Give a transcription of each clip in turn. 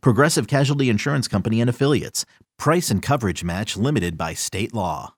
Progressive Casualty Insurance Company and Affiliates. Price and coverage match limited by state law.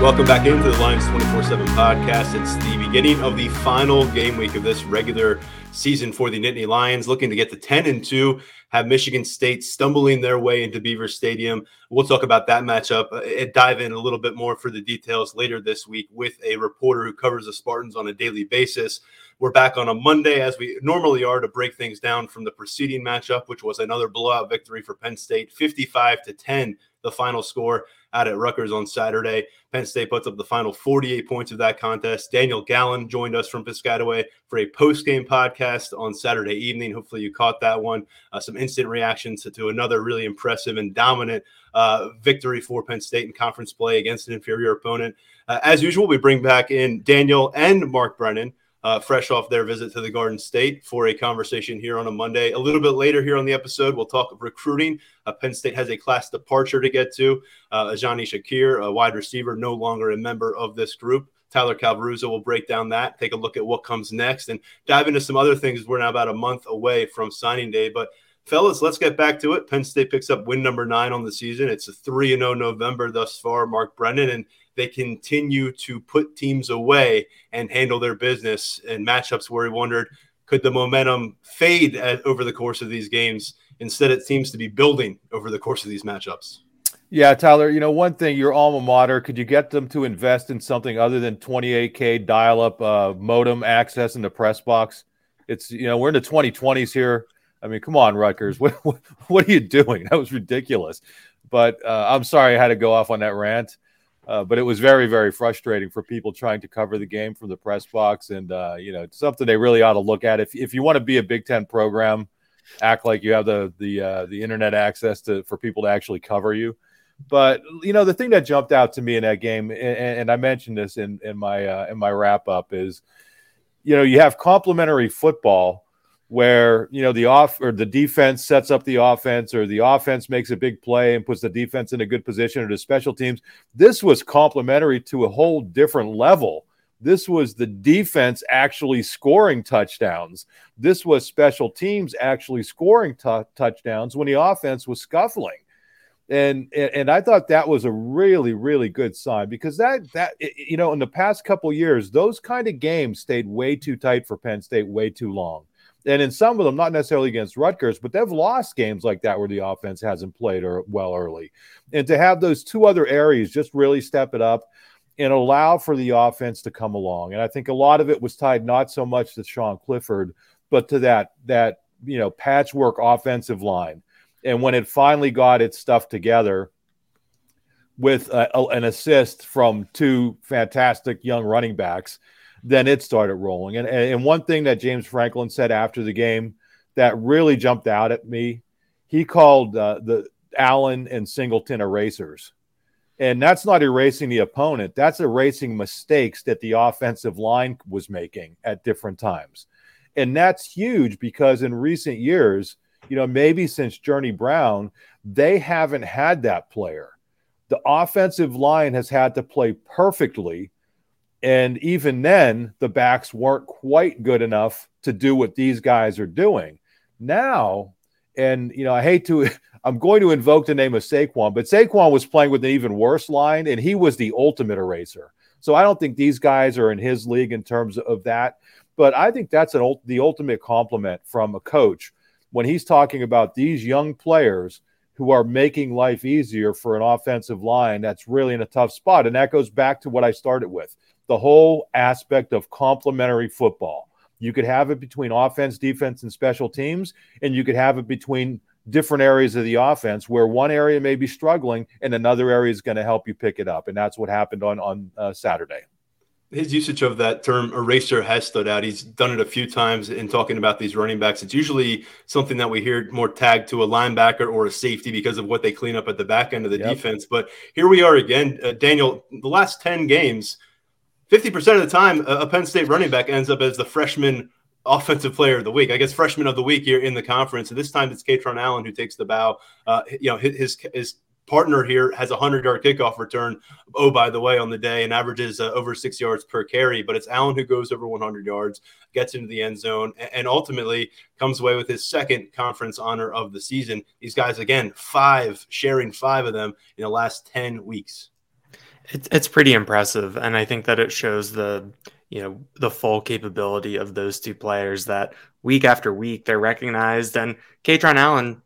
Welcome back into the Lions 24 7 podcast. It's the beginning of the final game week of this regular season for the Nittany Lions, looking to get to 10 and 2 have Michigan State stumbling their way into Beaver Stadium. We'll talk about that matchup uh, and dive in a little bit more for the details later this week with a reporter who covers the Spartans on a daily basis. We're back on a Monday, as we normally are, to break things down from the preceding matchup, which was another blowout victory for Penn State, 55 to 10, the final score out at Rutgers on Saturday. Penn State puts up the final 48 points of that contest. Daniel Gallen joined us from Piscataway for a post-game podcast on Saturday evening. Hopefully, you caught that one. Uh, some instant reactions to, to, another really impressive and dominant uh, victory for Penn State in conference play against an inferior opponent. Uh, as usual, we bring back in Daniel and Mark Brennan uh, fresh off their visit to the Garden State for a conversation here on a Monday. A little bit later here on the episode, we'll talk of recruiting. Uh, Penn State has a class departure to get to. Uh, Ajani Shakir, a wide receiver, no longer a member of this group. Tyler Calvaruso will break down that, take a look at what comes next, and dive into some other things. We're now about a month away from signing day, but fellas, let's get back to it. Penn State picks up win number nine on the season. It's a 3 0 November thus far, Mark Brennan. And they continue to put teams away and handle their business in matchups where he wondered could the momentum fade at, over the course of these games? Instead, it seems to be building over the course of these matchups. Yeah, Tyler, you know, one thing, your alma mater, could you get them to invest in something other than 28K dial up uh, modem access in the press box? It's, you know, we're in the 2020s here. I mean, come on, Rutgers. What, what, what are you doing? That was ridiculous. But uh, I'm sorry I had to go off on that rant. Uh, but it was very, very frustrating for people trying to cover the game from the press box. And, uh, you know, it's something they really ought to look at. If, if you want to be a Big Ten program, act like you have the, the, uh, the internet access to, for people to actually cover you. But, you know, the thing that jumped out to me in that game, and, and I mentioned this in, in my, uh, in my wrap up is, you know, you have complementary football where you know the off or the defense sets up the offense or the offense makes a big play and puts the defense in a good position or the special teams this was complementary to a whole different level. This was the defense actually scoring touchdowns. This was special teams actually scoring t- touchdowns when the offense was scuffling. And and I thought that was a really really good sign because that that you know in the past couple years those kind of games stayed way too tight for Penn State way too long and in some of them, not necessarily against Rutgers, but they've lost games like that where the offense hasn't played or well early. And to have those two other areas just really step it up and allow for the offense to come along. And I think a lot of it was tied not so much to Sean Clifford, but to that that you know patchwork offensive line. And when it finally got its stuff together with a, an assist from two fantastic young running backs then it started rolling. And, and one thing that James Franklin said after the game that really jumped out at me, he called uh, the Allen and Singleton erasers. And that's not erasing the opponent, that's erasing mistakes that the offensive line was making at different times. And that's huge because in recent years, you know, maybe since Journey Brown, they haven't had that player. The offensive line has had to play perfectly and even then, the backs weren't quite good enough to do what these guys are doing. Now, and you know, I hate to, I'm going to invoke the name of Saquon, but Saquon was playing with an even worse line, and he was the ultimate eraser. So I don't think these guys are in his league in terms of that. But I think that's an the ultimate compliment from a coach when he's talking about these young players who are making life easier for an offensive line that's really in a tough spot. And that goes back to what I started with the whole aspect of complementary football. You could have it between offense, defense, and special teams, and you could have it between different areas of the offense where one area may be struggling and another area is going to help you pick it up. And that's what happened on on uh, Saturday. his usage of that term eraser has stood out. He's done it a few times in talking about these running backs. It's usually something that we hear more tagged to a linebacker or a safety because of what they clean up at the back end of the yep. defense. But here we are again, uh, Daniel. The last ten games, fifty percent of the time, a Penn State running back ends up as the freshman offensive player of the week. I guess freshman of the week here in the conference. And this time it's Kaytron Allen who takes the bow. Uh, you know, his his partner here has a 100 yard kickoff return. Oh, by the way, on the day and averages uh, over six yards per carry. But it's Allen who goes over 100 yards, gets into the end zone, and ultimately comes away with his second conference honor of the season. These guys, again, five, sharing five of them in the last 10 weeks. It's, it's pretty impressive. And I think that it shows the, you know, the full capability of those two players that week after week they're recognized. And Kaytron Allen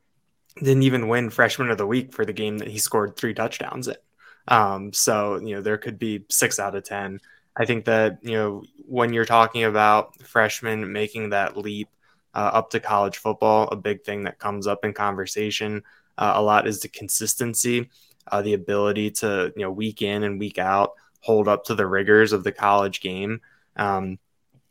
didn't even win freshman of the week for the game that he scored three touchdowns in. Um, so, you know, there could be six out of 10. I think that, you know, when you're talking about freshmen making that leap uh, up to college football, a big thing that comes up in conversation uh, a lot is the consistency, uh, the ability to, you know, week in and week out hold up to the rigors of the college game. Um,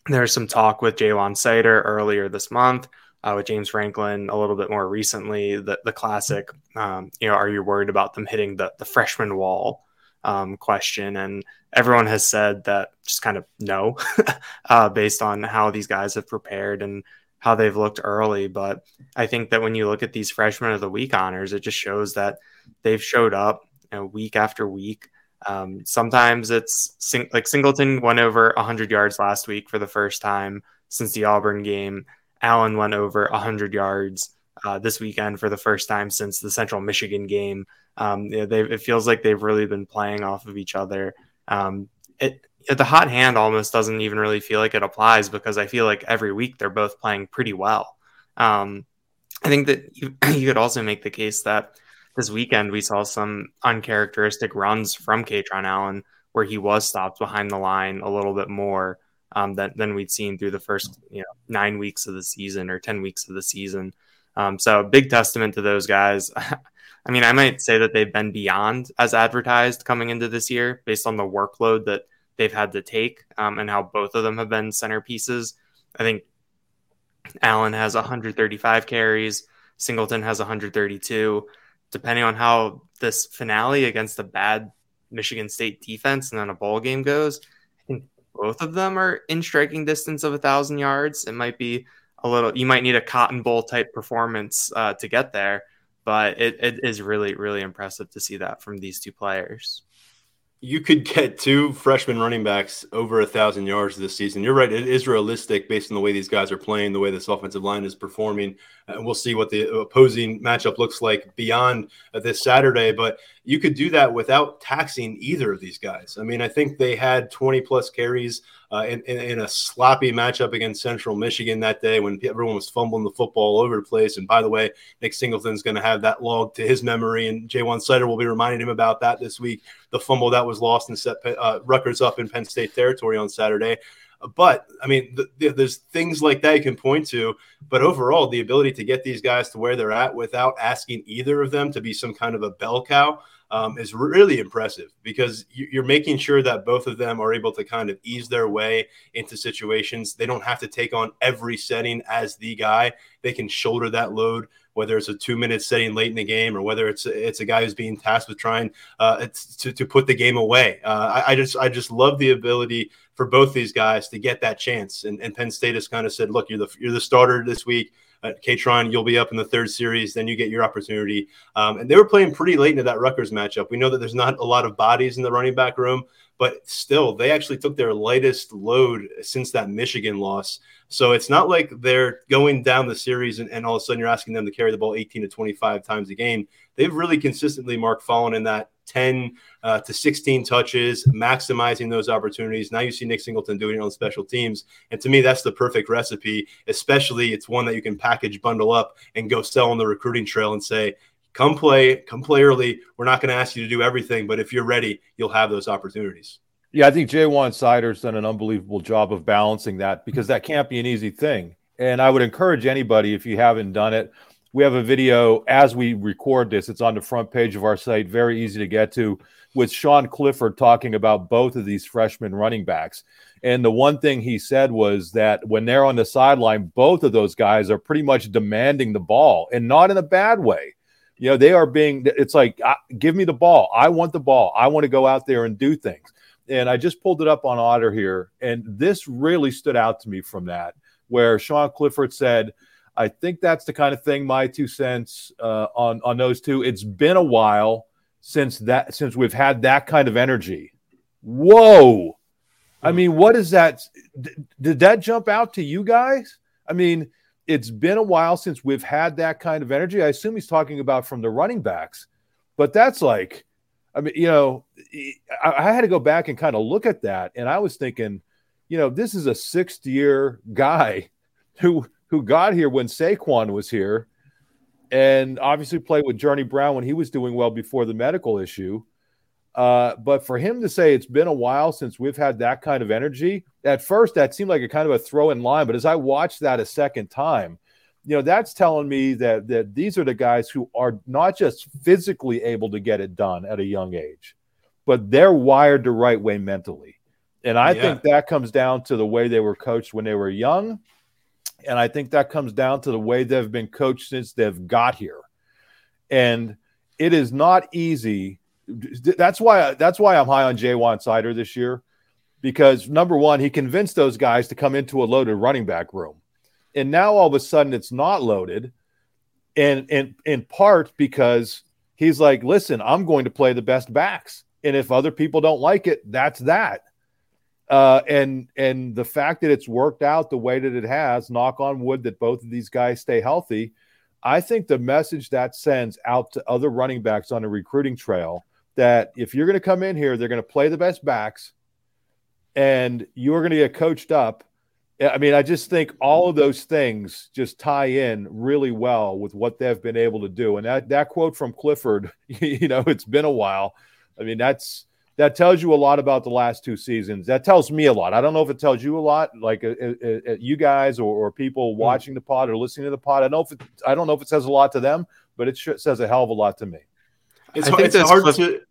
there's some talk with Ja'Juan Seider earlier this month uh, with James Franklin a little bit more recently. The the classic, um, you know, are you worried about them hitting the the freshman wall um, question? And everyone has said that just kind of no, uh, based on how these guys have prepared and how they've looked early. But I think that when you look at these freshman of the week honors, it just shows that they've showed up you know, week after week. Um, sometimes it's sing- like Singleton went over 100 yards last week for the first time since the Auburn game. Allen went over 100 yards uh, this weekend for the first time since the Central Michigan game. Um, it feels like they've really been playing off of each other. Um, it, the hot hand almost doesn't even really feel like it applies because I feel like every week they're both playing pretty well. Um, I think that you, you, could also make the case that this weekend we saw some uncharacteristic runs from Kaytron Allen where he was stopped behind the line a little bit more um, than, than we'd seen through the first you know nine weeks of the season or 10 weeks of the season. Um, so big testament to those guys. I mean, I might say that they've been beyond as advertised coming into this year based on the workload that they've had to take um, and how both of them have been centerpieces. I think Allen has 135 carries, Singleton has 132. Depending on how this finale against the bad Michigan State defense and then a bowl game goes, I think both of them are in striking distance of a thousand yards. It might be a little. You might need a Cotton Bowl type performance uh, to get there, but it, it is really really impressive to see that from these two players you could get two freshman running backs over a thousand yards this season. You're right; it is realistic based on the way these guys are playing, the way this offensive line is performing. And we'll see what the opposing matchup looks like beyond uh, this Saturday. But you could do that without taxing either of these guys. I mean, I think they had 20 plus carries uh, in, in, in, a sloppy matchup against Central Michigan that day when everyone was fumbling the football all over the place. And by the way, Nick Singleton's going to have that log to his memory, and Ja'Juan Seider will be reminding him about that this week. The fumble that was lost and set uh, Rutgers up in Penn State territory on Saturday. But I mean, the, the, there's things like that you can point to. But overall, the ability to get these guys to where they're at without asking either of them to be some kind of a bell cow um, is really impressive because you're making sure that both of them are able to kind of ease their way into situations. They don't have to take on every setting as the guy. They can shoulder that load, whether it's a two minute setting late in the game or whether it's it's a guy who's being tasked with trying uh, to, to put the game away. Uh, I, I, just I just love the ability for both these guys to get that chance. And, and Penn State has kind of said, look, you're the you're the starter this week uh, Kaytron, you'll be up in the third series, then you get your opportunity. Um, and they were playing pretty late into that Rutgers matchup. We know that there's not a lot of bodies in the running back room, but still, they actually took their lightest load since that Michigan loss. So it's not like they're going down the series and, and all of a sudden you're asking them to carry the ball 18 to 25 times a game. They've really consistently marked fallen in that 10 uh, to 16 touches, maximizing those opportunities. Now you see Nick Singleton doing it on special teams. And to me, that's the perfect recipe, especially it's one that you can package, bundle up, and go sell on the recruiting trail and say, come play, come play early. We're not going to ask you to do everything, but if you're ready, you'll have those opportunities. Yeah, I think Ja'Juan Seider's done an unbelievable job of balancing that because that can't be an easy thing. And I would encourage anybody, if you haven't done it, we have a video as we record this. It's on the front page of our site, very easy to get to, with Sean Clifford talking about both of these freshman running backs. And the one thing he said was that when they're on the sideline, both of those guys are pretty much demanding the ball and not in a bad way. You know, they are being, it's like, give me the ball. I want the ball. I want to go out there and do things. And I just pulled it up on Otter here. And this really stood out to me from that, where Sean Clifford said, I think that's the kind of thing, my two cents uh, on, on those two. It's been a while since that, since we've had that kind of energy. Whoa. I mean, what is that? Did that jump out to you guys? I mean, it's been a while since we've had that kind of energy. I assume he's talking about from the running backs, but that's like, I mean, you know, I, I had to go back and kind of look at that, and I was thinking, you know, this is a sixth year guy who who got here when Saquon was here, and obviously played with Journey Brown when he was doing well before the medical issue. Uh, but for him to say it's been a while since we've had that kind of energy, at first that seemed like a kind of a throw in line. But as I watched that a second time, you know, that's telling me that that these are the guys who are not just physically able to get it done at a young age, but they're wired the right way mentally. And I yeah. think that comes down to the way they were coached when they were young. And I think that comes down to the way they've been coached since they've got here. And it is not easy that's why that's why I'm high on Ja'Juan Seider this year, because number one, he convinced those guys to come into a loaded running back room, and now all of a sudden it's not loaded, and and in part because he's like, listen, I'm going to play the best backs, and if other people don't like it, that's that. Uh, and and the fact that it's worked out the way that it has, knock on wood, that both of these guys stay healthy. I think the message that sends out to other running backs on a recruiting trail that if you're going to come in here, they're going to play the best backs and you're going to get coached up. I mean, I just think all of those things just tie in really well with what they've been able to do. And that, that quote from Clifford, you know, it's been a while. I mean, that's that tells you a lot about the last two seasons. That tells me a lot. I don't know if it tells you a lot, like uh, uh, uh you guys or, or people hmm. watching the pod or listening to the pod. I don't know if it, I don't know if it says a lot to them, but it says a hell of a lot to me. It's, hard, it's hard to.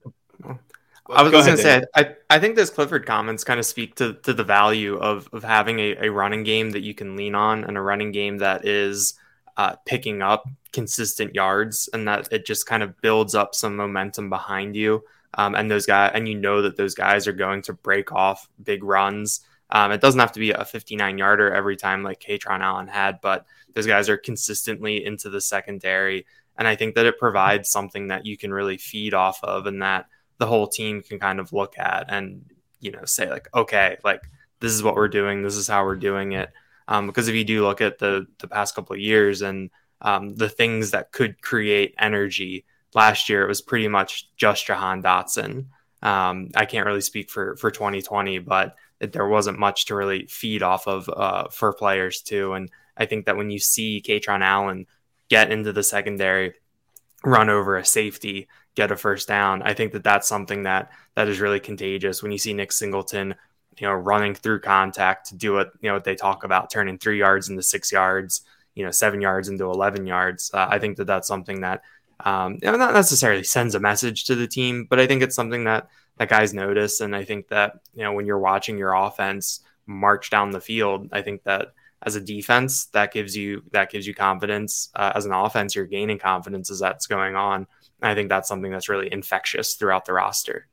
I was going to say, I, I think those Clifford comments kind of speak to, to the value of, of having a, a running game that you can lean on and a running game that is uh, picking up consistent yards and that it just kind of builds up some momentum behind you. Um, and those guys, and you know that those guys are going to break off big runs. Um, it doesn't have to be a 59 yarder every time like Kaytron Allen had, but those guys are consistently into the secondary and I think that it provides something that you can really feed off of and that the whole team can kind of look at and, you know, say, like, okay, like this is what we're doing, this is how we're doing it. Um, because if you do look at the the past couple of years and um, the things that could create energy last year, it was pretty much just Jahan Dotson. Um, I can't really speak for for 2020, but it, there wasn't much to really feed off of uh, for players too. And I think that when you see Kaytron Allen get into the secondary, run over a safety, get a first down. I think that that's something that that is really contagious. When you see Nick Singleton, you know, running through contact to do what you know what they talk about, turning three yards into six yards, you know, seven yards into eleven yards. Uh, I think that that's something that um, not necessarily sends a message to the team, but I think it's something that that guys notice. And I think that you know when you're watching your offense march down the field, I think that as a defense that gives you that gives you confidence. Uh, as an offense you're gaining confidence as that's going on. And i think that's something that's really infectious throughout the roster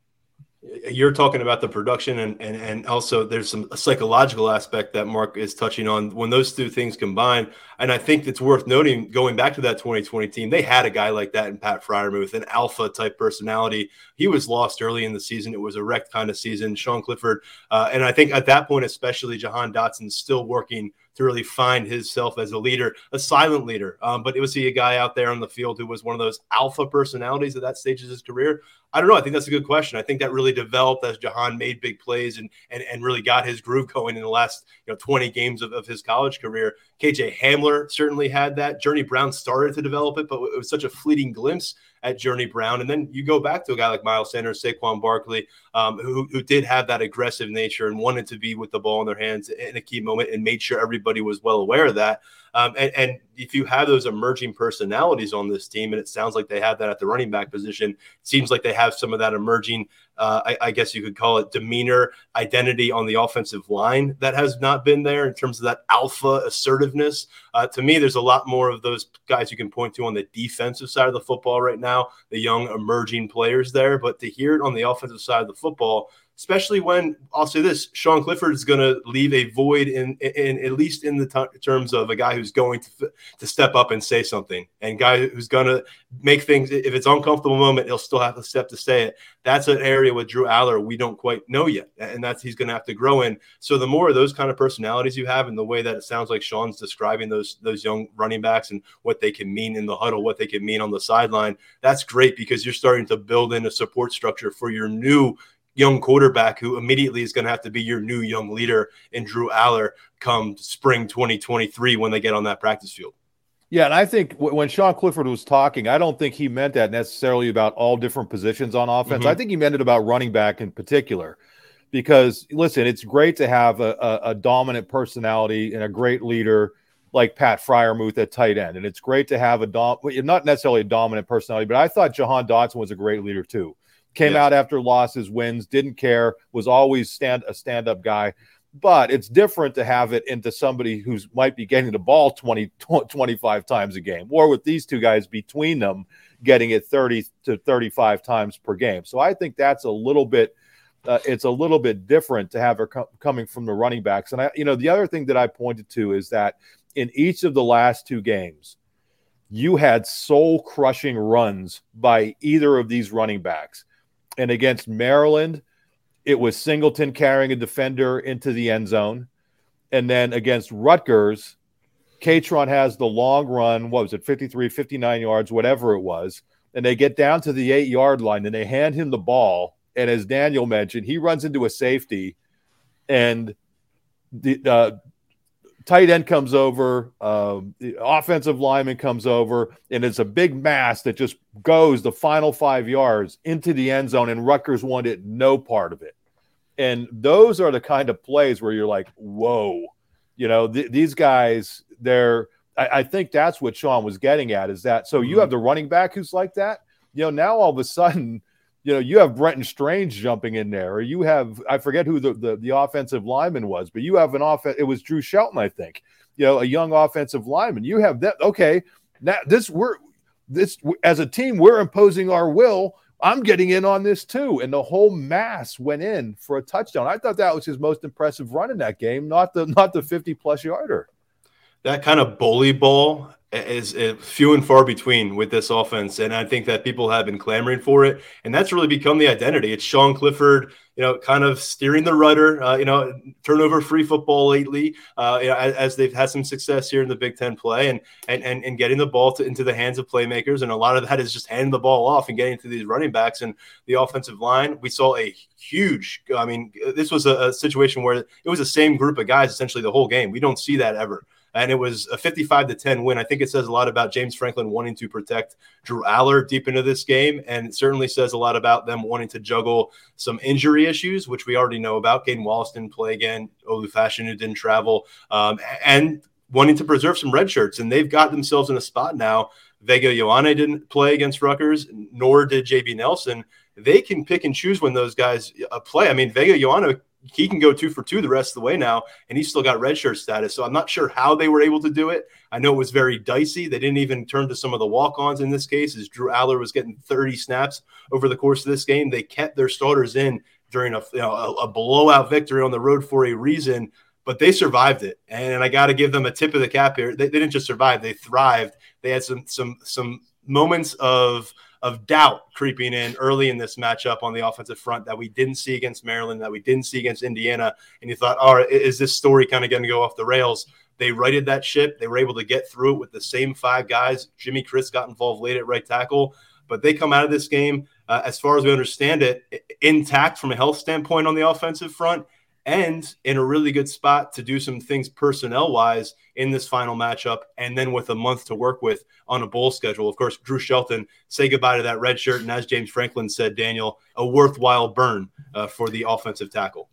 you're talking about the production and, and and also there's some psychological aspect that Mark is touching on when those two things combine. And I think it's worth noting going back to that 2020 team, they had a guy like that in Pat Freiermuth, an alpha type personality. He was lost early in the season. It was a wrecked kind of season. Sean Clifford, uh, and I think at that point, especially Jahan Dotson, still working to really find himself as a leader, a silent leader. Um, but it was he a guy out there on the field who was one of those alpha personalities at that stage of his career? I don't know. I think that's a good question. I think that really developed as Jahan made big plays and and, and really got his groove going in the last you know 20 games of, of his college career. KJ Hamler certainly had that. Journey Brown started to develop it, but it was such a fleeting glimpse at Journey Brown. And then you go back to a guy like Miles Sanders, Saquon Barkley, um, who, who did have that aggressive nature and wanted to be with the ball in their hands in a key moment and made sure everybody was well aware of that. Um, and, and, if you have those emerging personalities on this team, and it sounds like they have that at the running back position, it seems like they have some of that emerging, uh, I, I, guess you could call it demeanor, identity on the offensive line that has not been there in terms of that alpha assertiveness. Uh, to me, there's a lot more of those guys you can point to on the defensive side of the football right now, the young emerging players there. But to hear it on the offensive side of the football, especially when I'll say this: Sean Clifford is going to leave a void in, in, in at least in the t- terms of a guy who's going to to step up and say something, and guy who's going to make things. If it's uncomfortable moment, he'll still have to step to say it. That's an area with Drew Allar we don't quite know yet, and that's he's going to have to grow in. So the more of those kind of personalities you have, and the way that it sounds like Sean's describing those those young running backs and what they can mean in the huddle, what they can mean on the sideline, that's great because you're starting to build in a support structure for your new young quarterback who immediately is going to have to be your new young leader in Drew Allar come spring 2023 when they get on that practice field. Yeah, and I think when Sean Clifford was talking, I don't think he meant that necessarily about all different positions on offense. Mm-hmm. I think he meant it about running back in particular. Because listen, it's great to have a, a, a dominant personality and a great leader like Pat Freiermuth at tight end, and it's great to have a dom- not necessarily a dominant personality, but I thought Jahan Dotson was a great leader too came out after losses, wins, didn't care, was always stand a stand up guy. But it's different to have it into somebody who's might be getting the ball 20, 25 times a game, or with these two guys between them getting it 30 to 35 times per game. So I think that's a little bit. Uh, it's a little bit different to have her co- coming from the running backs. And I, you know, the other thing that I pointed to is that in each of the last two games, you had soul crushing runs by either of these running backs. And against Maryland, it was Singleton carrying a defender into the end zone. And then against Rutgers, Kaytron has the long run. What was it, 53, 59 yards, whatever it was. And they get down to the eight yard line and they hand him the ball. And as Daniel mentioned, he runs into a safety and the uh, tight end comes over, um, the offensive lineman comes over, and it's a big mass that just goes the final five yards into the end zone, and Rutgers wanted no part of it. And those are the kind of plays where you're like, whoa, you know, th- these guys, they're, I, I, think that's what Sean was getting at is that so you mm-hmm. have the running back who's like that, you know, now all of a sudden, you know, you have Brenton Strange jumping in there, or you have I forget who the, the, the offensive lineman was, but you have an offense. It was Drew Shelton, I think. You know, a young offensive lineman. You have that. Okay, now this we're this as a team we're imposing our will. I'm getting in on this too, and the whole mass went in for a touchdown. I thought that was his most impressive run in that game, not the not the 50 plus yarder. That kind of bully ball is, is, few and far between with this offense, and I think that people have been clamoring for it, and that's really become the identity. It's Sean Clifford, you know, kind of steering the rudder, uh, you know, turnover free football lately, uh, you know, as, as, they've had some success here in the Big Ten play, and and and, and getting the ball to, into the hands of playmakers, and a lot of that is just handing the ball off and getting to these running backs and the offensive line. We saw a huge, I mean, this was a, a situation where it was the same group of guys essentially the whole game. We don't see that ever and it was a 55 to 10 win. I think it says a lot about James Franklin wanting to protect Drew Allar deep into this game, and it certainly says a lot about them wanting to juggle some injury issues, which we already know about. Caden Wallace didn't play again, Olu Fashanu didn't travel, um, and wanting to preserve some red shirts, and they've got themselves in a spot now. Vega Ioane didn't play against Rutgers, nor did JB Nelson. They can pick and choose when those guys uh, play. I mean, Vega Ioane he can go two for two the rest of the way now, and he's still got redshirt status. So I'm not sure how they were able to do it. I know it was very dicey. They didn't even turn to some of the walk-ons in this case, as Drew Allar was getting 30 snaps over the course of this game. They kept their starters in during a, you know, a, a blowout victory on the road for a reason, but they survived it. And I got to give them a tip of the cap here. They, they didn't just survive; they thrived. They had some some some moments of of doubt creeping in early in this matchup on the offensive front that we didn't see against Maryland, that we didn't see against Indiana. And you thought, all right, is this story kind of going to go off the rails? They righted that ship. They were able to get through it with the same five guys. Jimmy Christ got involved late at right tackle, but they come out of this game, uh, as far as we understand it, intact from a health standpoint on the offensive front and in a really good spot to do some things personnel wise in this final matchup. And then with a month to work with on a bowl schedule. Of course, Drew Shelton say goodbye to that red shirt. And as James Franklin said, Daniel, a worthwhile burn uh, for the offensive tackle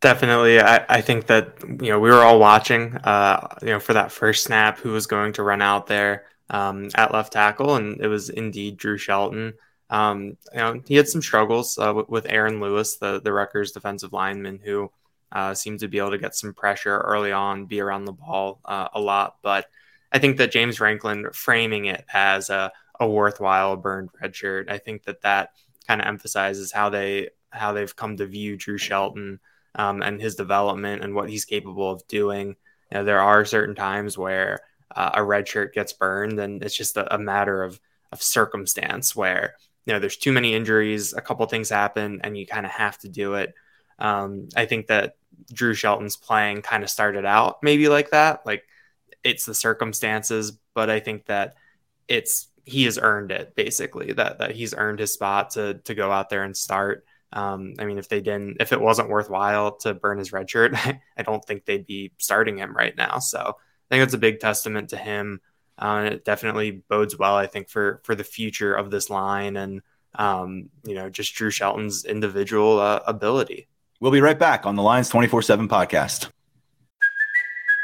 Definitely. I, I think that, you know, we were all watching, uh, you know, for that first snap, who was going to run out there um, at left tackle. And it was indeed Drew Shelton. Um, you know, he had some struggles uh, with, Aaron Lewis, the, the Rutgers defensive lineman, who uh, seemed to be able to get some pressure early on, be around the ball uh, a lot. But I think that James Franklin framing it as a, a worthwhile burned red shirt, I think that that kind of emphasizes how they how they've come to view Drew Shelton um, and his development and what he's capable of doing. You know, there are certain times where uh, a red shirt gets burned, and it's just a, a, matter of of circumstance where you know there's too many injuries, a couple things happen, and you kind of have to do it. Um, I think that Drew Shelton's playing kind of started out maybe like that, like it's the circumstances, but I think that it's he has earned it basically that that he's earned his spot to to go out there and start. Um, I mean, if they didn't, if it wasn't worthwhile to burn his red shirt, I don't think they'd be starting him right now. So I think it's a big testament to him. Uh, it definitely bodes well, I think, for for the future of this line and um, you know just Drew Shelton's individual uh, ability. We'll be right back on the Lions twenty four seven podcast.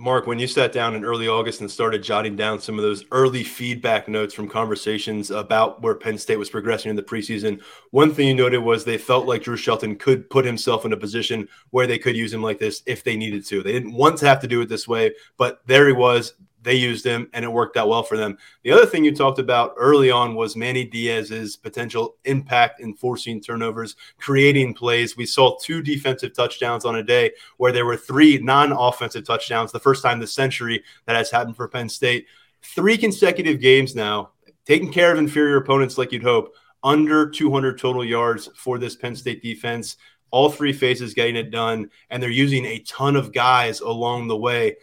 Mark, when you sat down in early August and started jotting down some of those early feedback notes from conversations about where Penn State was progressing in the preseason, one thing you noted was they felt like Drew Shelton could put himself in a position where they could use him like this if they needed to. They didn't to have to do it this way, but there he was they used him and it worked out well for them. The other thing you talked about early on was Manny Diaz's potential impact in forcing turnovers, creating plays. We saw two defensive touchdowns on a day where there were three non offensive touchdowns, the first time this century that has happened for Penn State. Three consecutive games now, taking care of inferior opponents like you'd hope, under 200 total yards for this Penn State defense. All three phases getting it done, and they're using a ton of guys along the way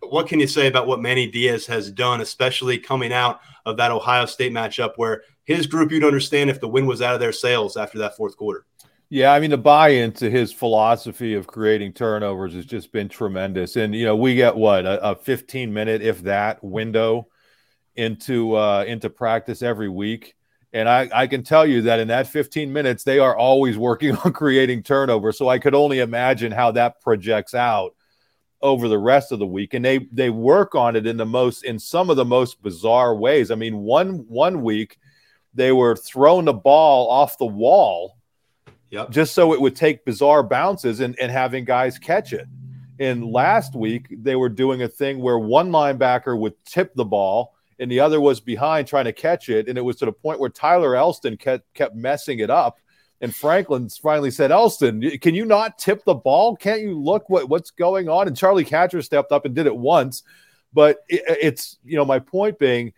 what can you say about what Manny Diaz has done, especially coming out of that Ohio State matchup where his group, you'd understand if the wind was out of their sails after that fourth quarter? Yeah, I mean the buy-in to his philosophy of creating turnovers has just been tremendous, and you know we get what a, a 15 minute, if that, window into uh, into practice every week, and I, I can tell you that in that 15 minutes they are always working on creating turnovers. So I could only imagine how that projects out over the rest of the week and they they work on it in the most in some of the most bizarre ways. I mean one one week they were throwing the ball off the wall yep. just so it would take bizarre bounces and, and having guys catch it. And last week they were doing a thing where one linebacker would tip the ball and the other was behind trying to catch it. And it was to the point where Tyler Elsdon kept kept messing it up and Franklin finally said, Elsdon, can you not tip the ball? Can't you look what, what's going on? And Charlie Katshir stepped up and did it once. But it, it's, you know, my point being,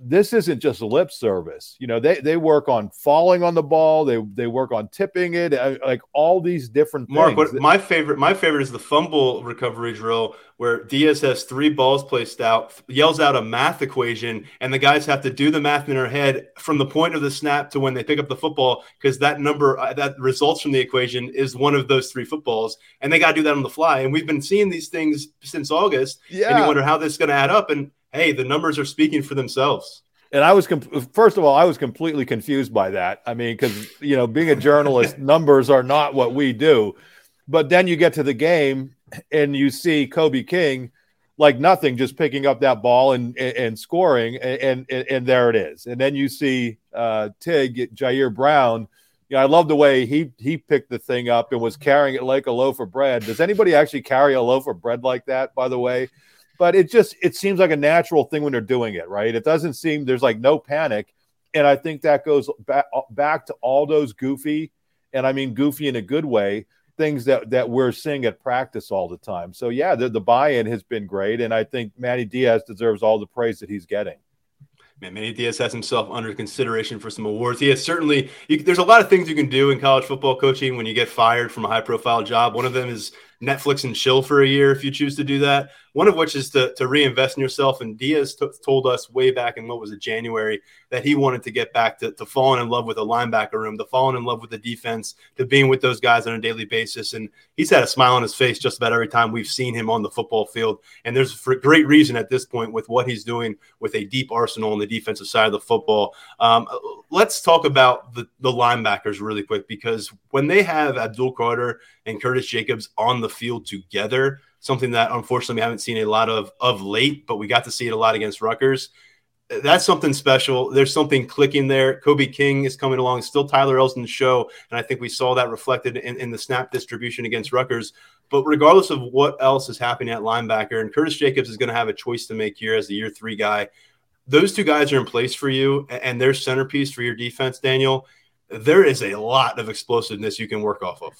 this isn't just lip service. You know, they they work on falling on the ball. They they work on tipping it, uh, like all these different Mark, things. My favorite my favorite is the fumble recovery drill where Diaz has three balls placed out, yells out a math equation, and the guys have to do the math in their head from the point of the snap to when they pick up the football because that number uh, that results from the equation is one of those three footballs, and they got to do that on the fly. And we've been seeing these things since August, yeah. and you wonder how this is going to add up and hey, the numbers are speaking for themselves. And I was, comp- first of all, I was completely confused by that. I mean, because, you know, being a journalist, numbers are not what we do. But then you get to the game and you see Kobe King like nothing, just picking up that ball and and, and scoring, and, and, and there it is. And then you see uh, Tig Ji'Ayir Brown. You know, I love the way he he picked the thing up and was carrying it like a loaf of bread. Does anybody actually carry a loaf of bread like that? By the way, but it just it seems like a natural thing when they're doing it, right? It doesn't seem there's like no panic, and I think that goes back uh, back to all those goofy, and I mean goofy in a good way, things that that we're seeing at practice all the time. So yeah, the, the buy-in has been great, and I think Manny Diaz deserves all the praise that he's getting. Man, Manny Diaz has himself under consideration for some awards. He has certainly. You, there's a lot of things you can do in college football coaching when you get fired from a high-profile job. One of them is Netflix and chill for a year if you choose to do that. One of which is to, to reinvest in yourself. And Diaz t- told us way back in what was it, January, that he wanted to get back to, to falling in love with a linebacker room, to falling in love with the defense, to being with those guys on a daily basis. And he's had a smile on his face just about every time we've seen him on the football field. And there's for great reason at this point with what he's doing with a deep arsenal on the defensive side of the football. Um, let's talk about the, the linebackers really quick because when they have Abdul Carter and Curtis Jacobs on the field together, something that unfortunately we haven't seen a lot of of late, but we got to see it a lot against Rutgers. That's something special. There's something clicking there. Kobe King is coming along. Still Tyler Elsdon show, and I think we saw that reflected in, in the snap distribution against Rutgers. But regardless of what else is happening at linebacker, and Curtis Jacobs is going to have a choice to make here as the year three guy. Those two guys are in place for you, and they're centerpiece for your defense, Daniel. There is a lot of explosiveness you can work off of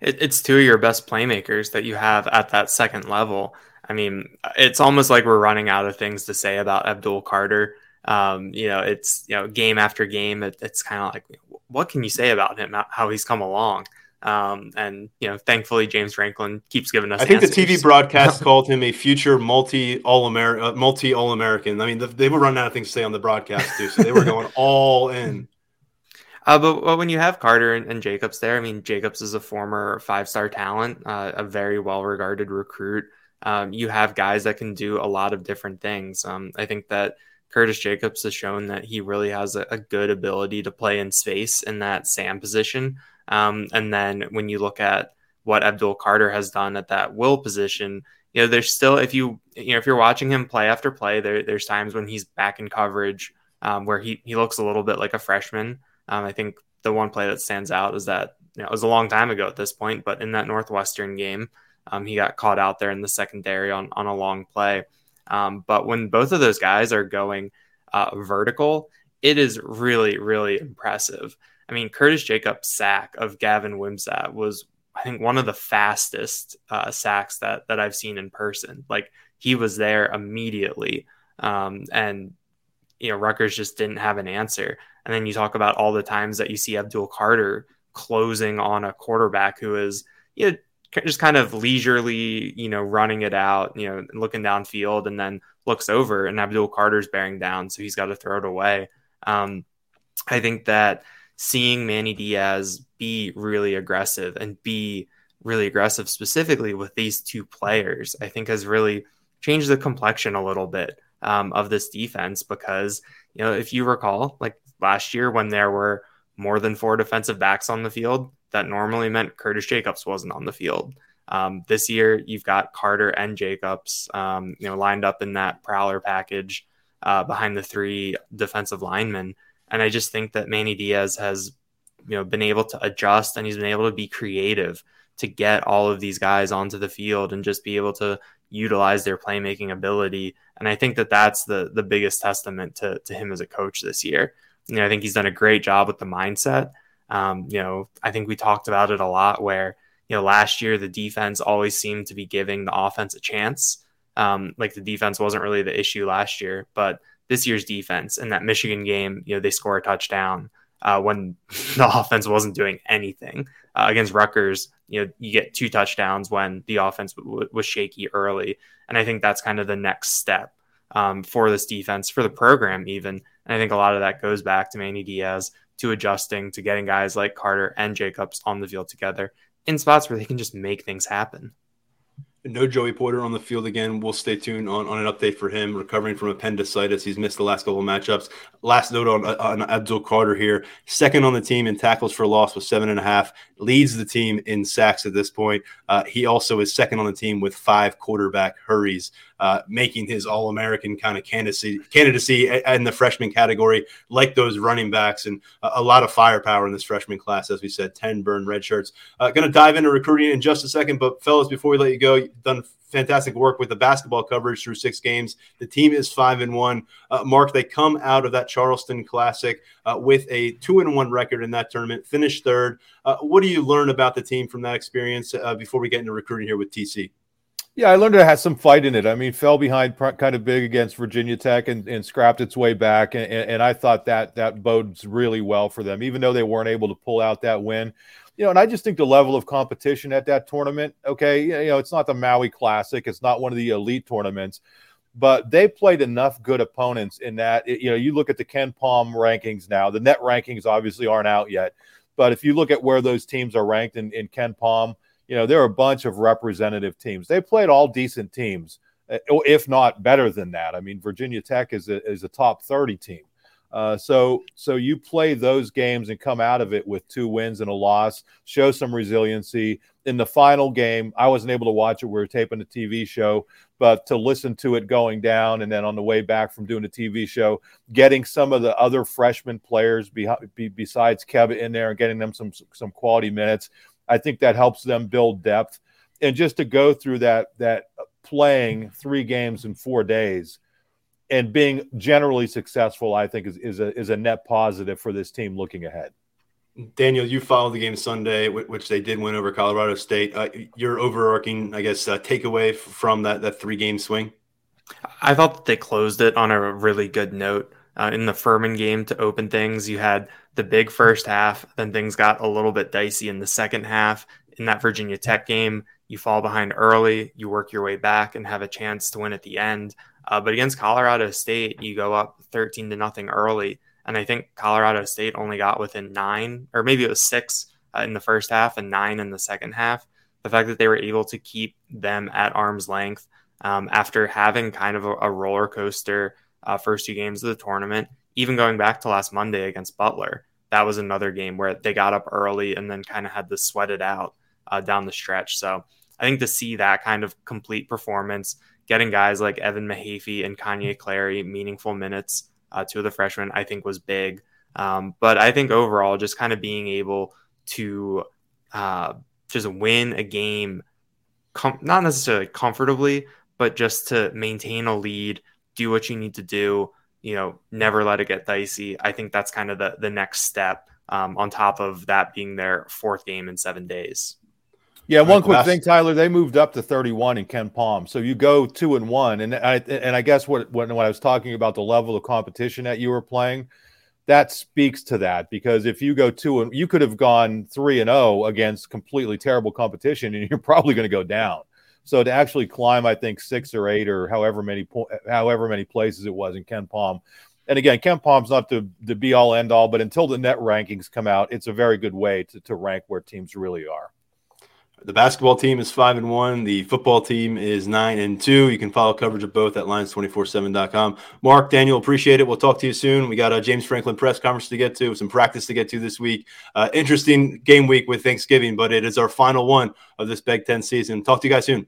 it, it's two of your best playmakers that you have at that second level. I mean, it's almost like we're running out of things to say about Abdul Carter. Um, you know, it's you know game after game. It, it's kind of like, what can you say about him? How he's come along. Um, and you know, thankfully James Franklin keeps giving us. I think answers. the TV broadcast called him a future multi all American, uh, multi all American. I mean, the, they were running out of things to say on the broadcast too, so they were going all in. Uh, but, but, when you have Carter and, and, Jacobs there, I mean, Jacobs is a former five star talent, uh, a very well regarded recruit. Um, you have guys that can do a lot of different things. Um, I think that Curtis Jacobs has shown that he really has a, a good ability to play in space in that Sam position. Um, and then when you look at what Abdul Carter has done at that will position, you know, there's still if you you know if you're watching him play after play, there, there's times when he's back in coverage um, where he he looks a little bit like a freshman. Um, I think the one play that stands out is that you know, it was a long time ago at this point, but in that Northwestern game, um, he got caught out there in the secondary on, on a long play. Um, but when both of those guys are going uh, vertical, it is really, really impressive. I mean, Curtis Jacobs' sack of Gavin Wimsatt was, I think, one of the fastest uh, sacks that that I've seen in person. Like he was there immediately, um, and you know, Rutgers just didn't have an answer. And then you talk about all the times that you see Abdul Carter closing on a quarterback who is, you know, just kind of leisurely, you know, running it out, you know, looking downfield and then looks over and Abdul Carter's bearing down. So he's got to throw it away. Um, I think that seeing Manny Diaz be really aggressive and be really aggressive specifically with these two players, I think has really changed the complexion a little bit um, of this defense because you know if you recall like last year when there were more than four defensive backs on the field that normally meant Curtis Jacobs wasn't on the field. Um, this year you've got Carter and Jacobs um, you know lined up in that prowler package uh, behind the three defensive linemen and I just think that Manny Diaz has you know been able to adjust and he's been able to be creative to get all of these guys onto the field and just be able to utilize their playmaking ability. And I think that that's the the biggest testament to to him as a coach this year. You know, I think he's done a great job with the mindset. Um, you know, I think we talked about it a lot where, you know, last year the defense always seemed to be giving the offense a chance. Um, like the defense wasn't really the issue last year, but this year's defense in that Michigan game, you know, they score a touchdown uh, when the offense wasn't doing anything. Uh, against Rutgers, you know, you get two touchdowns when the offense w- was shaky early. And I think that's kind of the next step um, for this defense, for the program, even. And I think a lot of that goes back to Manny Diaz, to adjusting, to getting guys like Carter and Jacobs on the field together in spots where they can just make things happen. No Joey Porter on the field again. We'll stay tuned on, on an update for him recovering from appendicitis. He's missed the last couple of matchups. Last note on, on Abdul Carter here, second on the team in tackles for loss with seven and a half, leads the team in sacks at this point. Uh, he also is second on the team with five quarterback hurries, uh, making his All American kind of candidacy, candidacy in the freshman category, like those running backs, and a, lot of firepower in this freshman class. As we said, 10 burn red shirts. Uh, Going to dive into recruiting in just a second, but fellas, before we let you go, you've done fantastic work with the basketball coverage through six games. The team is five and one. Uh, Mark, they come out of that Charleston Classic uh, with a two and one record in that tournament, finished third. Uh, what do you learn about the team from that experience uh, before we get into recruiting here with TC? Yeah, I learned it has some fight in it. I mean, fell behind kind of big against Virginia Tech and, and scrapped its way back, and, and I thought that that bodes really well for them, even though they weren't able to pull out that win. You know, and I just think the level of competition at that tournament. Okay, you know, it's not the Maui Classic, it's not one of the elite tournaments, but they played enough good opponents in that. You know, you look at the KenPom rankings now. The net rankings obviously aren't out yet, but if you look at where those teams are ranked in, in KenPom – you know, there are a bunch of representative teams. They played all decent teams, uh, if not better than that. I mean, Virginia Tech is a, is a top 30 team. Uh, so, so you play those games and come out of it with two wins and a loss, show some resiliency. In the final game, I wasn't able to watch it. We were taping a TV show, but to listen to it going down and then on the way back from doing a TV show, getting some of the other freshman players be, be, besides Kevin in there and getting them some some quality minutes I think that helps them build depth. And just to go through that that playing three games in four days and being generally successful, I think is, is a is a net positive for this team looking ahead. Daniel, you followed the game Sunday, which they did win over Colorado State. Uh, your overarching, I guess, uh, takeaway from that that three game swing. I thought that they closed it on a really good note. Uh, in the Furman game to open things, you had the big first half. Then things got a little bit dicey in the second half. In that Virginia Tech game, you fall behind early, you work your way back and have a chance to win at the end. Uh, but against Colorado State, you go up 13 to nothing early. And I think Colorado State only got within nine, or maybe it was six uh, in the first half and nine in the second half. The fact that they were able to keep them at arm's length um, after having kind of a, a roller coaster uh, first two games of the tournament, even going back to last Monday against Butler that was another game where they got up early and then kind of had to sweat it out uh, down the stretch. So I think to see that kind of complete performance, getting guys like Evan Mahaffey and Kanye Clary meaningful minutes uh, to the freshmen, I think was big. Um, but I think overall, just kind of being able to uh, just win a game, com- not necessarily comfortably, but just to maintain a lead, do what you need to do, you know, never let it get dicey. I think that's kind of the the next step. Um, on top of that being their fourth game in seven days. Yeah, one quick thing, Tyler. They moved up to 31 in KenPom, so you go two and one, and I and I guess what when, when I was talking about the level of competition that you were playing, that speaks to that because if you go two and you could have gone three and zero oh against completely terrible competition, and you're probably going to go down. So to actually climb, I think six or eight or however many po- however many places it was in KenPom. And again, KenPom's not the, the be all end all, but until the net rankings come out, it's a very good way to, to rank where teams really are. The basketball team is five and one. The football team is nine and two. You can follow coverage of both at lions247.com. Mark, Daniel, appreciate it. We'll talk to you soon. We got a James Franklin press conference to get to, some practice to get to this week. Uh, interesting game week with Thanksgiving, but it is our final one of this Big Ten season. Talk to you guys soon.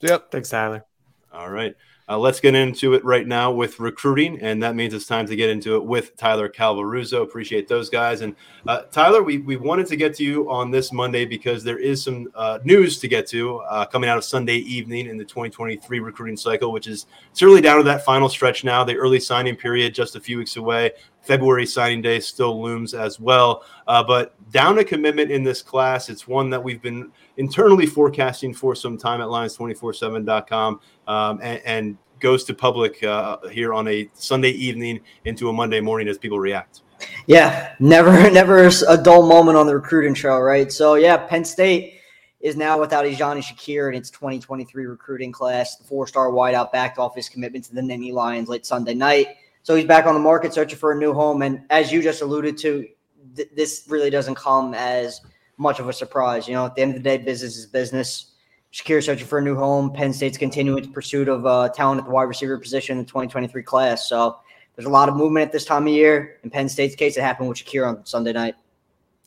Yep. Thanks, Tyler. All right. Uh, let's get into it right now with recruiting, and that means it's time to get into it with Tyler Calvaruso. Appreciate those guys. And uh, Tyler, we, we wanted to get to you on this Monday because there is some uh, news to get to uh, coming out of Sunday evening in the 2023 recruiting cycle, which is certainly down to that final stretch now. The early signing period just a few weeks away. February signing day still looms as well. Uh, but down a commitment in this class, it's one that we've been internally forecasting for some time at lions247.com um, and, and, goes to public uh, here on a Sunday evening into a Monday morning as people react. Yeah, never, never a dull moment on the recruiting trail, right? So, yeah, Penn State is now without Ijani Shakir in its 2023 recruiting class. The four-star wideout backed off his commitment to the Nittany Lions late Sunday night. So he's back on the market searching for a new home. And as you just alluded to, th- this really doesn't come as much of a surprise. You know, at the end of the day, business is business. Shakir searching for a new home. Penn State's continuing its pursuit of uh, talent at the wide receiver position in the 2023 class. So there's a lot of movement at this time of year. In Penn State's case, it happened with Shakir on Sunday night.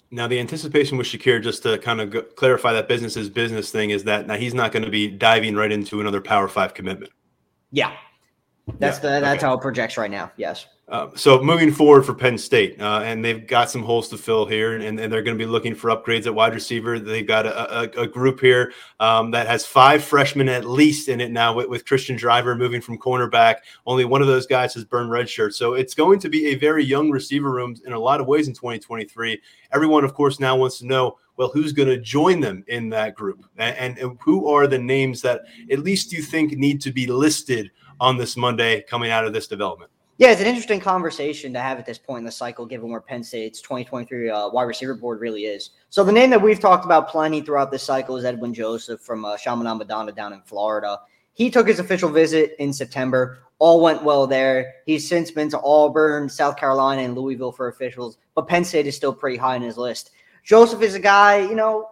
Now, the anticipation with Shakir, just to kind of go, clarify that business is business thing, is that now he's not going to be diving right into another Power Five commitment. Yeah, that's yeah, the that's okay. how it projects right now. Yes. Uh, so moving forward for Penn State, uh, and they've got some holes to fill here, and, and they're going to be looking for upgrades at wide receiver. They've got a, a, a group here um, that has five freshmen at least in it now, with, with, Christian Driver moving from cornerback. Only one of those guys has burned red shirt, so it's going to be a very young receiver room in a lot of ways in 2023. Everyone, of course, now wants to know well, who's going to join them in that group, and, and who are the names that at least you think need to be listed on this Monday coming out of this development. Yeah, it's an interesting conversation to have at this point in the cycle, given where Penn State's 2023 uh, wide receiver board really is. So the name that we've talked about plenty throughout this cycle is Edwin Joseph from uh, Chaminade Madonna down in Florida. He took his official visit in September. All went well there. He's since been to Auburn, South Carolina, and Louisville for officials, but Penn State is still pretty high on his list. Joseph is a guy, you know,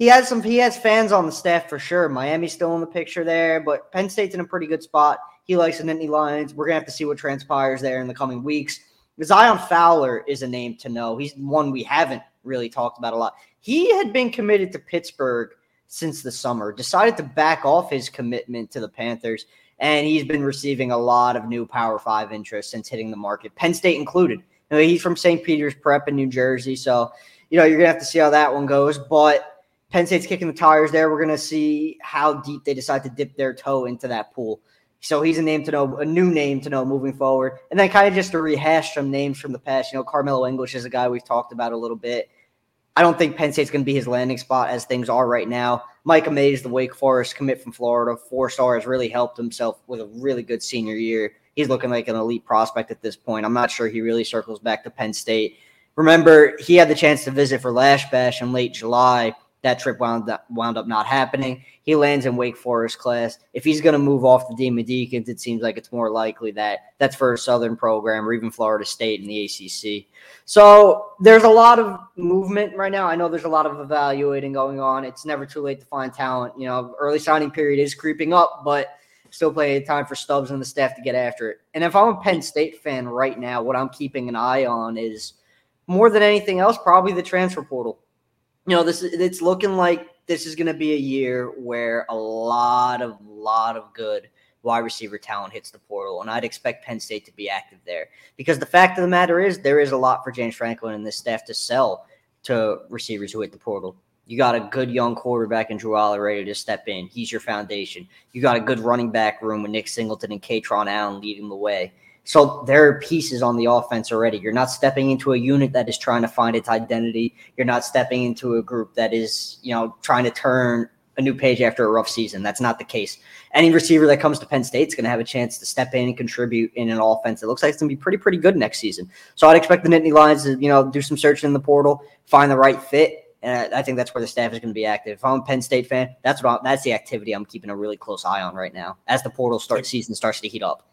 he has some he has fans on the staff for sure. Miami's still in the picture there, but Penn State's in a pretty good spot. He likes the Nittany Lions. We're gonna have to see what transpires there in the coming weeks. Zion Fowler is a name to know. He's one we haven't really talked about a lot. He had been committed to Pittsburgh since the summer, decided to back off his commitment to the Panthers, and he's been receiving a lot of new Power Five interest since hitting the market, Penn State included. You know, he's from St. Peter's Prep in New Jersey, so you know you're gonna have to see how that one goes. But Penn State's kicking the tires there. We're gonna see how deep they decide to dip their toe into that pool. So he's a name to know, a new name to know moving forward. And then kind of just to rehash some names from the past. You know, Carmelo English is a guy we've talked about a little bit. I don't think Penn State's going to be his landing spot as things are right now. Micah Mays, the Wake Forest commit from Florida, four star, has really helped himself with a really good senior year. He's looking like an elite prospect at this point. I'm not sure he really circles back to Penn State. Remember, he had the chance to visit for Lasch Bash in late July that trip wound up, wound up not happening. He lands in Wake Forest class. If he's going to move off the Demon Deacons, it seems like it's more likely that that's for a Southern program or even Florida State in the ACC. So there's a lot of movement right now. I know there's a lot of evaluating going on. It's never too late to find talent. You know, early signing period is creeping up, but still plenty of time for Stubbs and the staff to get after it. And if I'm a Penn State fan right now, what I'm keeping an eye on is more than anything else, probably the transfer portal you know, this it's looking like this is going to be a year where a lot of lot of good wide receiver talent hits the portal, and I'd expect Penn State to be active there because the fact of the matter is there is a lot for James Franklin and this staff to sell to receivers who hit the portal. You got a good young quarterback in Drew Allar ready to step in. He's your foundation. You got a good running back room with Nick Singleton and Kaytron Allen leading the way. So there are pieces on the offense already. You're not stepping into a unit that is trying to find its identity. You're not stepping into a group that is, you know, trying to turn a new page after a rough season. That's not the case. Any receiver that comes to Penn State is going to have a chance to step in and contribute in an offense. It looks like it's going to be pretty, pretty good next season. So I'd expect the Nittany Lions to, you know, do some searching in the portal, find the right fit. And I think that's where the staff is going to be active. If I'm a Penn State fan, that's what I'm, that's the activity I'm keeping a really close eye on right now as the portal start season starts to heat up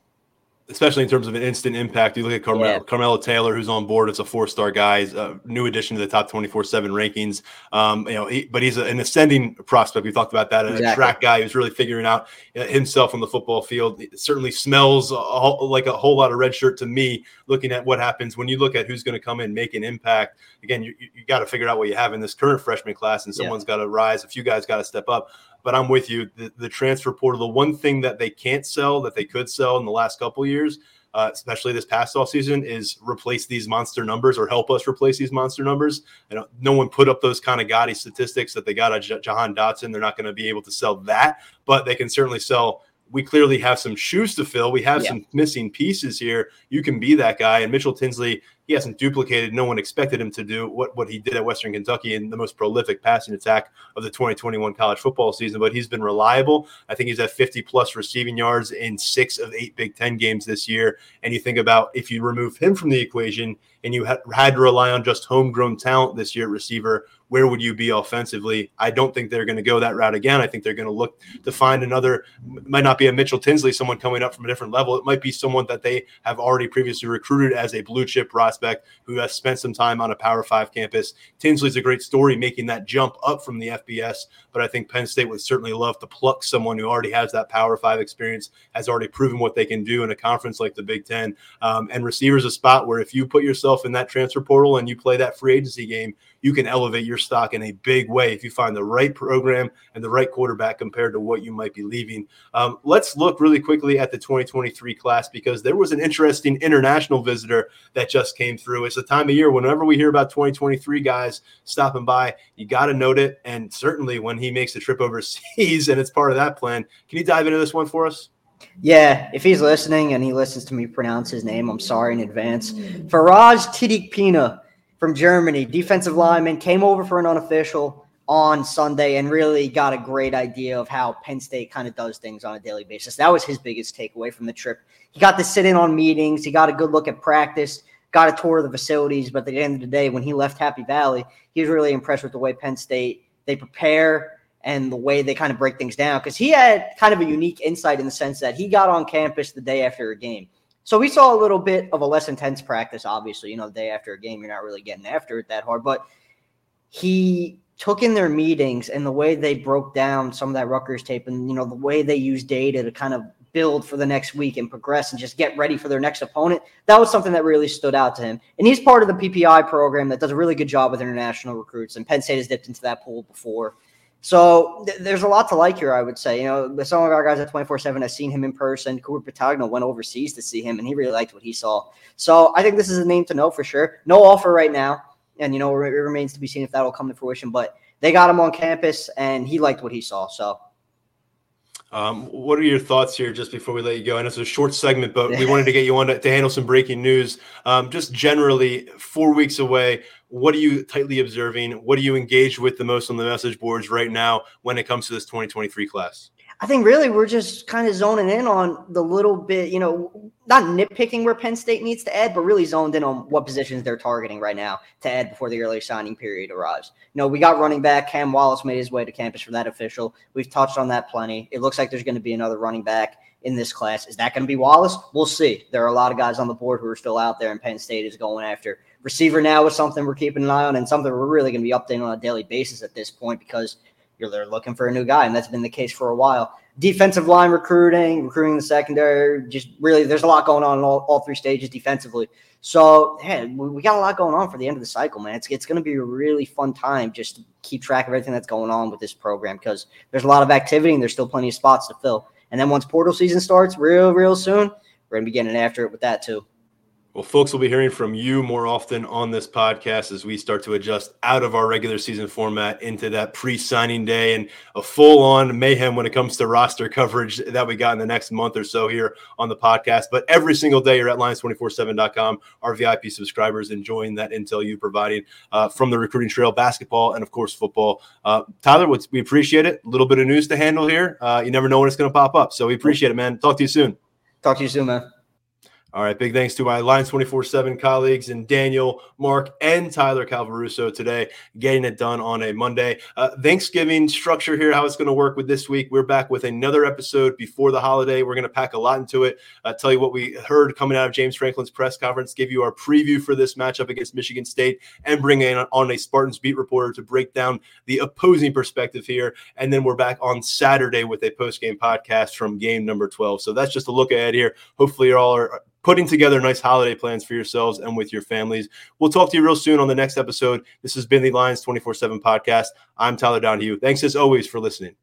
especially in terms of an instant impact. You look at Carmel, yeah. Carmelo Taylor, who's on board. It's a four-star guy. He's a new addition to the top 24/7 rankings. Um, you know, he, but he's an ascending prospect. We talked about that. Exactly. A track guy who's really figuring out uh, himself on the football field. It certainly smells a, like a whole lot of red shirt to me. Looking at what happens when you look at who's going to come in, make an impact. Again, you, you got to figure out what you have in this current freshman class, and someone's yeah. got to rise. A few guys got to step up but I'm with you. The, the, transfer portal, the one thing that they can't sell that they could sell in the last couple years uh, especially this past off season, is replace these monster numbers or help us replace these monster numbers. I don't, no one put up those kind of gaudy statistics that they got a J- Jahan Dotson. They're not going to be able to sell that, but they can certainly sell we clearly have some shoes to fill. We have yeah. some missing pieces here. You can be that guy. And Mitchell Tinsley, he hasn't duplicated. No one expected him to do what, what he did at Western Kentucky in the most prolific passing attack of the 2021 college football season, but he's been reliable. I think he's at 50 plus receiving yards in six of eight Big Ten games this year. And you think about if you remove him from the equation and you had, had to rely on just homegrown talent this year at receiver, where would you be offensively? I don't think they're going to go that route again. I think they're going to look to find another, might not be a Mitchell Tinsley, someone coming up from a different level. It might be someone that they have already previously recruited as a blue chip prospect who has spent some time on a Power Five campus. Tinsley's a great story making that jump up from the FBS, but I think Penn State would certainly love to pluck someone who already has that Power Five experience, has already proven what they can do in a conference like the Big Ten. Um, and receivers a spot where if you put yourself in that transfer portal and you play that free agency game, you can elevate your stock in a big way if you find the right program and the right quarterback compared to what you might be leaving. Um, let's look really quickly at the 2023 class because there was an interesting international visitor that just came through. It's the time of year whenever we hear about 2023 guys stopping by, you got to note it. And certainly when he makes a trip overseas and it's part of that plan, can you dive into this one for us? Yeah, if he's listening and he listens to me pronounce his name, I'm sorry in advance. Faraj Tidikpina from Germany, defensive lineman, came over for an unofficial on Sunday and really got a great idea of how Penn State kind of does things on a daily basis. That was his biggest takeaway from the trip. He got to sit in on meetings, he got a good look at practice, got a tour of the facilities, but at the end of the day, when he left Happy Valley, he was really impressed with the way Penn State they prepare and the way they kind of break things down because he had kind of a unique insight in the sense that he got on campus the day after a game. So we saw a little bit of a less intense practice, obviously. You know, the day after a game, you're not really getting after it that hard. But he took in their meetings and the way they broke down some of that Rutgers tape and, you know, the way they use data to kind of build for the next week and progress and just get ready for their next opponent. That was something that really stood out to him. And he's part of the PPI program that does a really good job with international recruits. And Penn State has dipped into that pool before. So th- there's a lot to like here, I would say. You know, some of our guys at 24 7 have seen him in person. Cooper Petagna went overseas to see him, and he really liked what he saw. So I think this is a name to know for sure. No offer right now. And, you know, it remains to be seen if that'll come to fruition. But they got him on campus, and he liked what he saw. So um, what are your thoughts here just before we let you go? Know it's a short segment, but we wanted to get you on to, to handle some breaking news. Um, just generally, four weeks away, what are you tightly observing? What do you engage with the most on the message boards right now when it comes to this 2023 class? I think really we're just kind of zoning in on the little bit, you know, not nitpicking where Penn State needs to add, but really zoned in on what positions they're targeting right now to add before the early signing period arrives. You know, we got running back Cam Wallace made his way to campus for that official. We've touched on that plenty. It looks like there's going to be another running back in this class. Is that going to be Wallace? We'll see. There are a lot of guys on the board who are still out there, and Penn State is going after. Receiver now is something we're keeping an eye on, and something we're really going to be updating on a daily basis at this point because you're they're looking for a new guy, and that's been the case for a while. Defensive line recruiting, recruiting the secondary, just really there's a lot going on in all, all three stages defensively. So, hey, we got a lot going on for the end of the cycle, man. It's, it's going to be a really fun time just to keep track of everything that's going on with this program because there's a lot of activity and there's still plenty of spots to fill. And then once portal season starts real, real soon, we're going to be getting after it with that too. Well, folks we'll be hearing from you more often on this podcast as we start to adjust out of our regular season format into that pre signing day and a full on mayhem when it comes to roster coverage that we got in the next month or so here on the podcast. But every single day, you're at lions247.com, our VIP subscribers enjoying that intel you providing uh, from the recruiting trail, basketball, and of course, football. Uh, Tyler, we appreciate it. A little bit of news to handle here. Uh, you never know when it's going to pop up. So we appreciate it, man. Talk to you soon. Talk to you soon, man. All right. Big thanks to my Lions 24 7 colleagues and Daniel, Mark, and Tyler Calvaruso today, getting it done on a Monday. Uh, Thanksgiving structure here, how it's going to work with this week. We're back with another episode before the holiday. We're going to pack a lot into it, uh, tell you what we heard coming out of James Franklin's press conference, give you our preview for this matchup against Michigan State, and bring in on a Spartans beat reporter to break down the opposing perspective here. And then we're back on Saturday with a post game podcast from game number 12. So that's just a look ahead here. Hopefully, you're all are putting together nice holiday plans for yourselves and with your families. We'll talk to you real soon on the next episode. This has been the Lions 24 7 podcast. I'm Tyler Donohue. Thanks as always for listening.